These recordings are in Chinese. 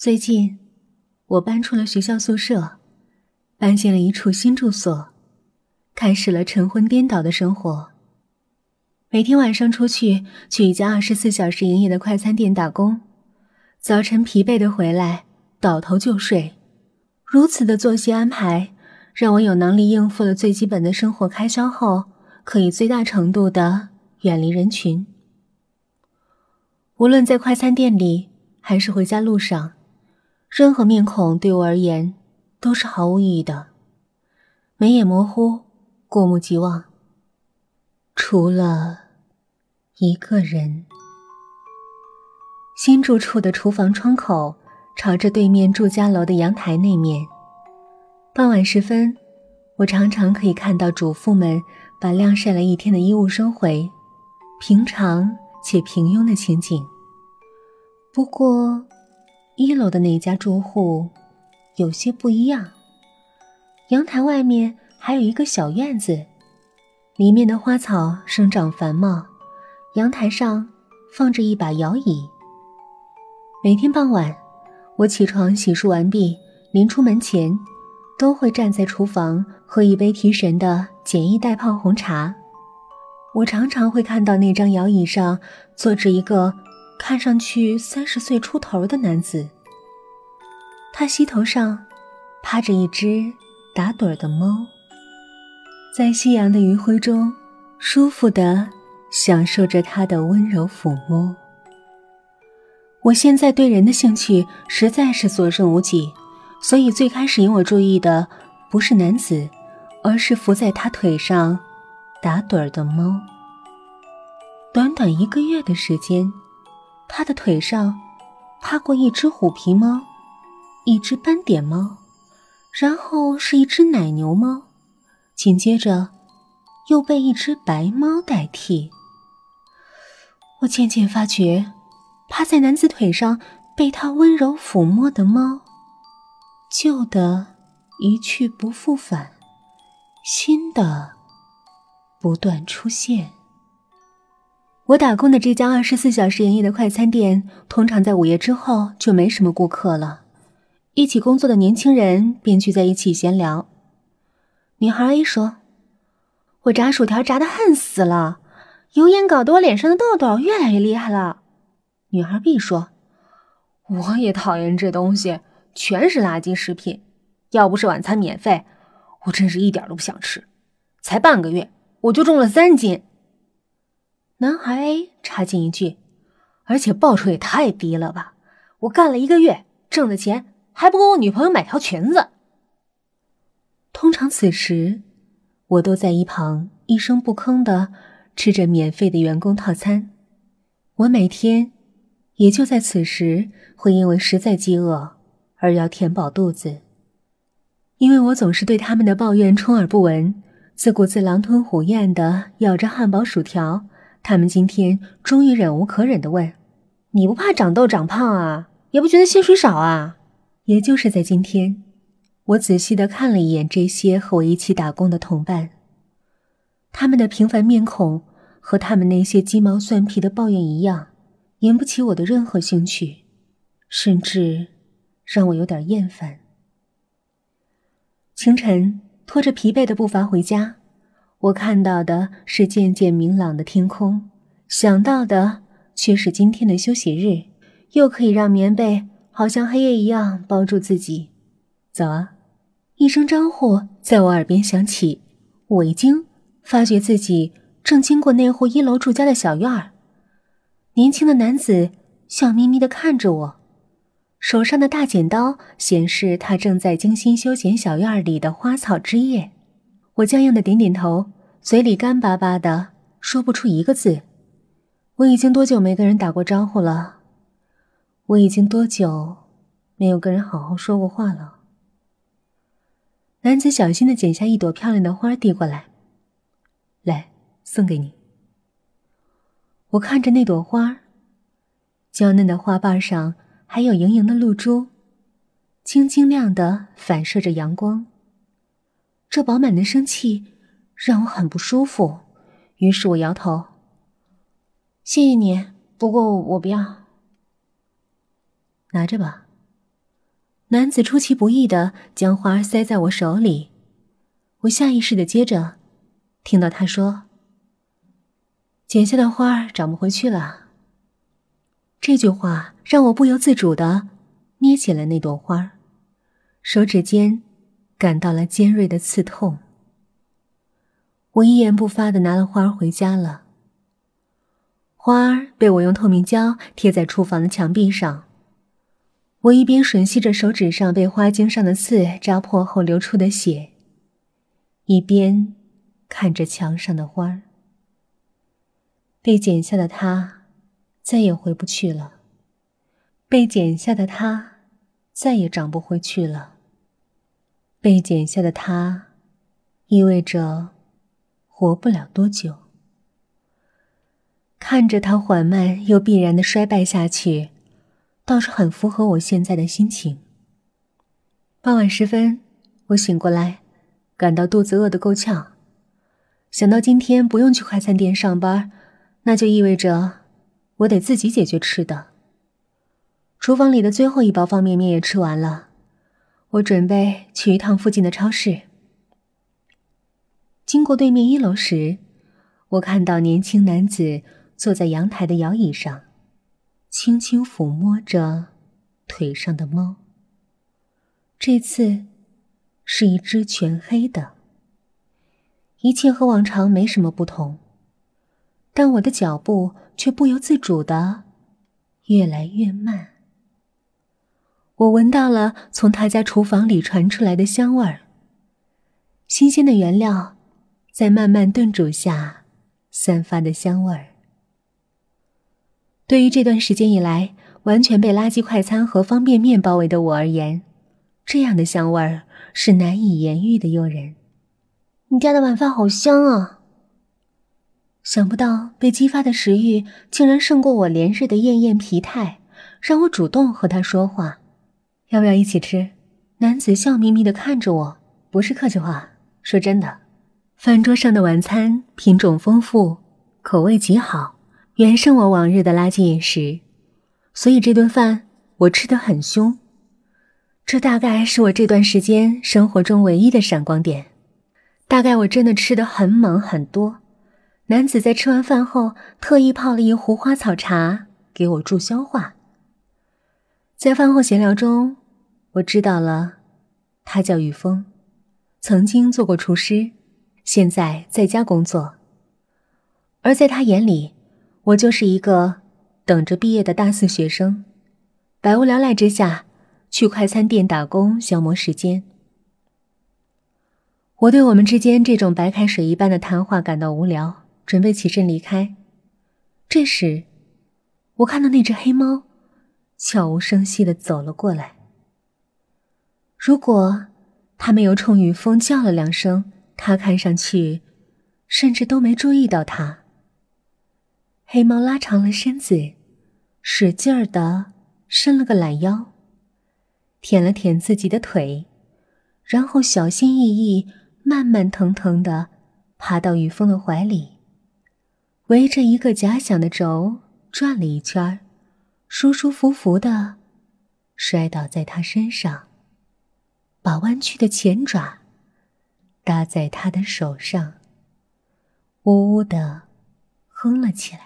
最近，我搬出了学校宿舍，搬进了一处新住所，开始了晨昏颠倒的生活。每天晚上出去去一家二十四小时营业的快餐店打工，早晨疲惫的回来，倒头就睡。如此的作息安排，让我有能力应付了最基本的生活开销后，可以最大程度的远离人群。无论在快餐店里，还是回家路上。任何面孔对我而言都是毫无意义的，眉眼模糊，过目即忘。除了一个人，新住处的厨房窗口朝着对面住家楼的阳台那面。傍晚时分，我常常可以看到主妇们把晾晒了一天的衣物收回，平常且平庸的情景。不过。一楼的那家住户有些不一样。阳台外面还有一个小院子，里面的花草生长繁茂。阳台上放着一把摇椅。每天傍晚，我起床洗漱完毕，临出门前，都会站在厨房喝一杯提神的简易袋泡红茶。我常常会看到那张摇椅上坐着一个。看上去三十岁出头的男子，他膝头上趴着一只打盹的猫，在夕阳的余晖中，舒服的享受着他的温柔抚摸。我现在对人的兴趣实在是所剩无几，所以最开始引我注意的不是男子，而是伏在他腿上打盹的猫。短短一个月的时间。他的腿上趴过一只虎皮猫，一只斑点猫，然后是一只奶牛猫，紧接着又被一只白猫代替。我渐渐发觉，趴在男子腿上被他温柔抚摸的猫，旧的一去不复返，新的不断出现。我打工的这家二十四小时营业的快餐店，通常在午夜之后就没什么顾客了。一起工作的年轻人便聚在一起闲聊。女孩 A 说：“我炸薯条炸的恨死了，油烟搞得我脸上的痘痘越来越厉害了。”女孩 B 说：“我也讨厌这东西，全是垃圾食品。要不是晚餐免费，我真是一点都不想吃。才半个月，我就重了三斤。”男孩插进一句：“而且报酬也太低了吧！我干了一个月，挣的钱还不够我女朋友买条裙子。”通常此时，我都在一旁一声不吭的吃着免费的员工套餐。我每天也就在此时会因为实在饥饿而要填饱肚子，因为我总是对他们的抱怨充耳不闻，自顾自狼吞虎咽的咬着汉堡薯条。他们今天终于忍无可忍的问：“你不怕长痘长胖啊？也不觉得薪水少啊？”也就是在今天，我仔细的看了一眼这些和我一起打工的同伴，他们的平凡面孔和他们那些鸡毛蒜皮的抱怨一样，引不起我的任何兴趣，甚至让我有点厌烦。清晨，拖着疲惫的步伐回家。我看到的是渐渐明朗的天空，想到的却是今天的休息日，又可以让棉被好像黑夜一样包住自己。早啊！一声招呼在我耳边响起，我一惊，发觉自己正经过那户一楼住家的小院儿。年轻的男子笑眯眯地看着我，手上的大剪刀显示他正在精心修剪小院里的花草枝叶。我僵硬的点点头，嘴里干巴巴的，说不出一个字。我已经多久没跟人打过招呼了？我已经多久没有跟人好好说过话了？男子小心的剪下一朵漂亮的花，递过来：“来，送给你。”我看着那朵花，娇嫩的花瓣上还有莹莹的露珠，晶晶亮的，反射着阳光。这饱满的生气让我很不舒服，于是我摇头。谢谢你，不过我不要。拿着吧，男子出其不意的将花塞在我手里，我下意识的接着，听到他说：“剪下的花长不回去了。”这句话让我不由自主的捏起了那朵花，手指间感到了尖锐的刺痛。我一言不发的拿了花回家了。花儿被我用透明胶贴在厨房的墙壁上。我一边吮吸着手指上被花茎上的刺扎破后流出的血，一边看着墙上的花儿。被剪下的它，再也回不去了。被剪下的它，再也长不回去了。被剪下的他，意味着活不了多久。看着他缓慢又必然的衰败下去，倒是很符合我现在的心情。傍晚时分，我醒过来，感到肚子饿得够呛。想到今天不用去快餐店上班，那就意味着我得自己解决吃的。厨房里的最后一包方便面也吃完了，我准备去一趟附近的超市。经过对面一楼时，我看到年轻男子。坐在阳台的摇椅上，轻轻抚摸着腿上的猫。这次是一只全黑的。一切和往常没什么不同，但我的脚步却不由自主的越来越慢。我闻到了从他家厨房里传出来的香味儿，新鲜的原料在慢慢炖煮下散发的香味儿。对于这段时间以来完全被垃圾快餐和方便面包围的我而言，这样的香味儿是难以言喻的诱人。你家的晚饭好香啊！想不到被激发的食欲竟然胜过我连日的厌厌疲态，让我主动和他说话。要不要一起吃？男子笑眯眯的看着我，不是客气话，说真的。饭桌上的晚餐品种丰富，口味极好。远胜我往日的垃圾饮食，所以这顿饭我吃得很凶。这大概是我这段时间生活中唯一的闪光点。大概我真的吃得很猛很多。男子在吃完饭后特意泡了一壶花草茶给我助消化。在饭后闲聊中，我知道了，他叫雨峰，曾经做过厨师，现在在家工作，而在他眼里。我就是一个等着毕业的大四学生，百无聊赖之下去快餐店打工消磨时间。我对我们之间这种白开水一般的谈话感到无聊，准备起身离开。这时，我看到那只黑猫悄无声息的走了过来。如果他没有冲雨峰叫了两声，它看上去甚至都没注意到它。黑猫拉长了身子，使劲儿的伸了个懒腰，舔了舔自己的腿，然后小心翼翼、慢慢腾腾的爬到雨峰的怀里，围着一个假想的轴转了一圈舒舒服服的摔倒在他身上，把弯曲的前爪搭在他的手上，呜呜的哼了起来。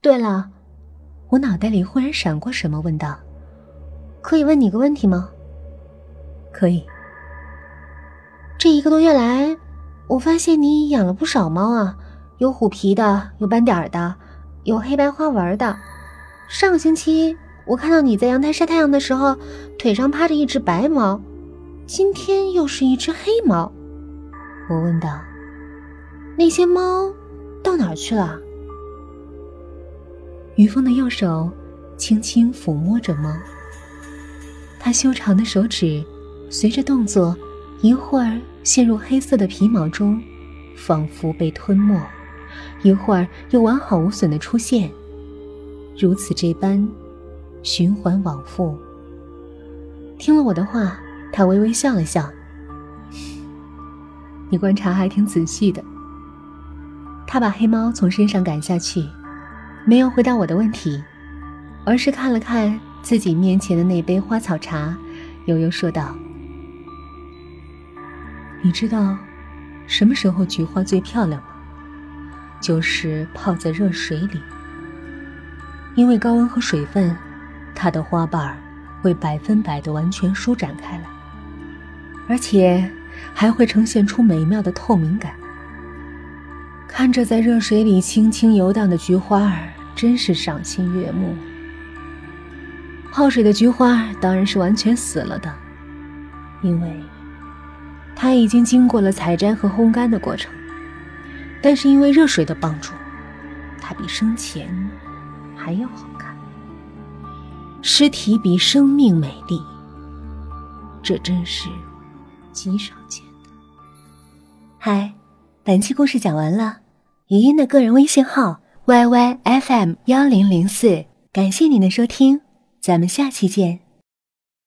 对了，我脑袋里忽然闪过什么，问道：“可以问你个问题吗？”“可以。”这一个多月来，我发现你养了不少猫啊，有虎皮的，有斑点的，有黑白花纹的。上个星期我看到你在阳台晒太阳的时候，腿上趴着一只白猫，今天又是一只黑猫。我问道：“那些猫到哪儿去了？”于峰的右手轻轻抚摸着猫，他修长的手指随着动作，一会儿陷入黑色的皮毛中，仿佛被吞没；一会儿又完好无损的出现，如此这般循环往复。听了我的话，他微微笑了笑：“ 你观察还挺仔细的。”他把黑猫从身上赶下去。没有回答我的问题，而是看了看自己面前的那杯花草茶，悠悠说道：“你知道什么时候菊花最漂亮吗？就是泡在热水里，因为高温和水分，它的花瓣会百分百的完全舒展开来，而且还会呈现出美妙的透明感。看着在热水里轻轻游荡的菊花儿，真是赏心悦目。”泡水的菊花当然是完全死了的，因为它已经经过了采摘和烘干的过程。但是因为热水的帮助，它比生前还要好看。尸体比生命美丽，这真是极少见的。嗨，本期故事讲完了。语音的个人微信号：yyfm 幺零零四，感谢您的收听。咱们下期见。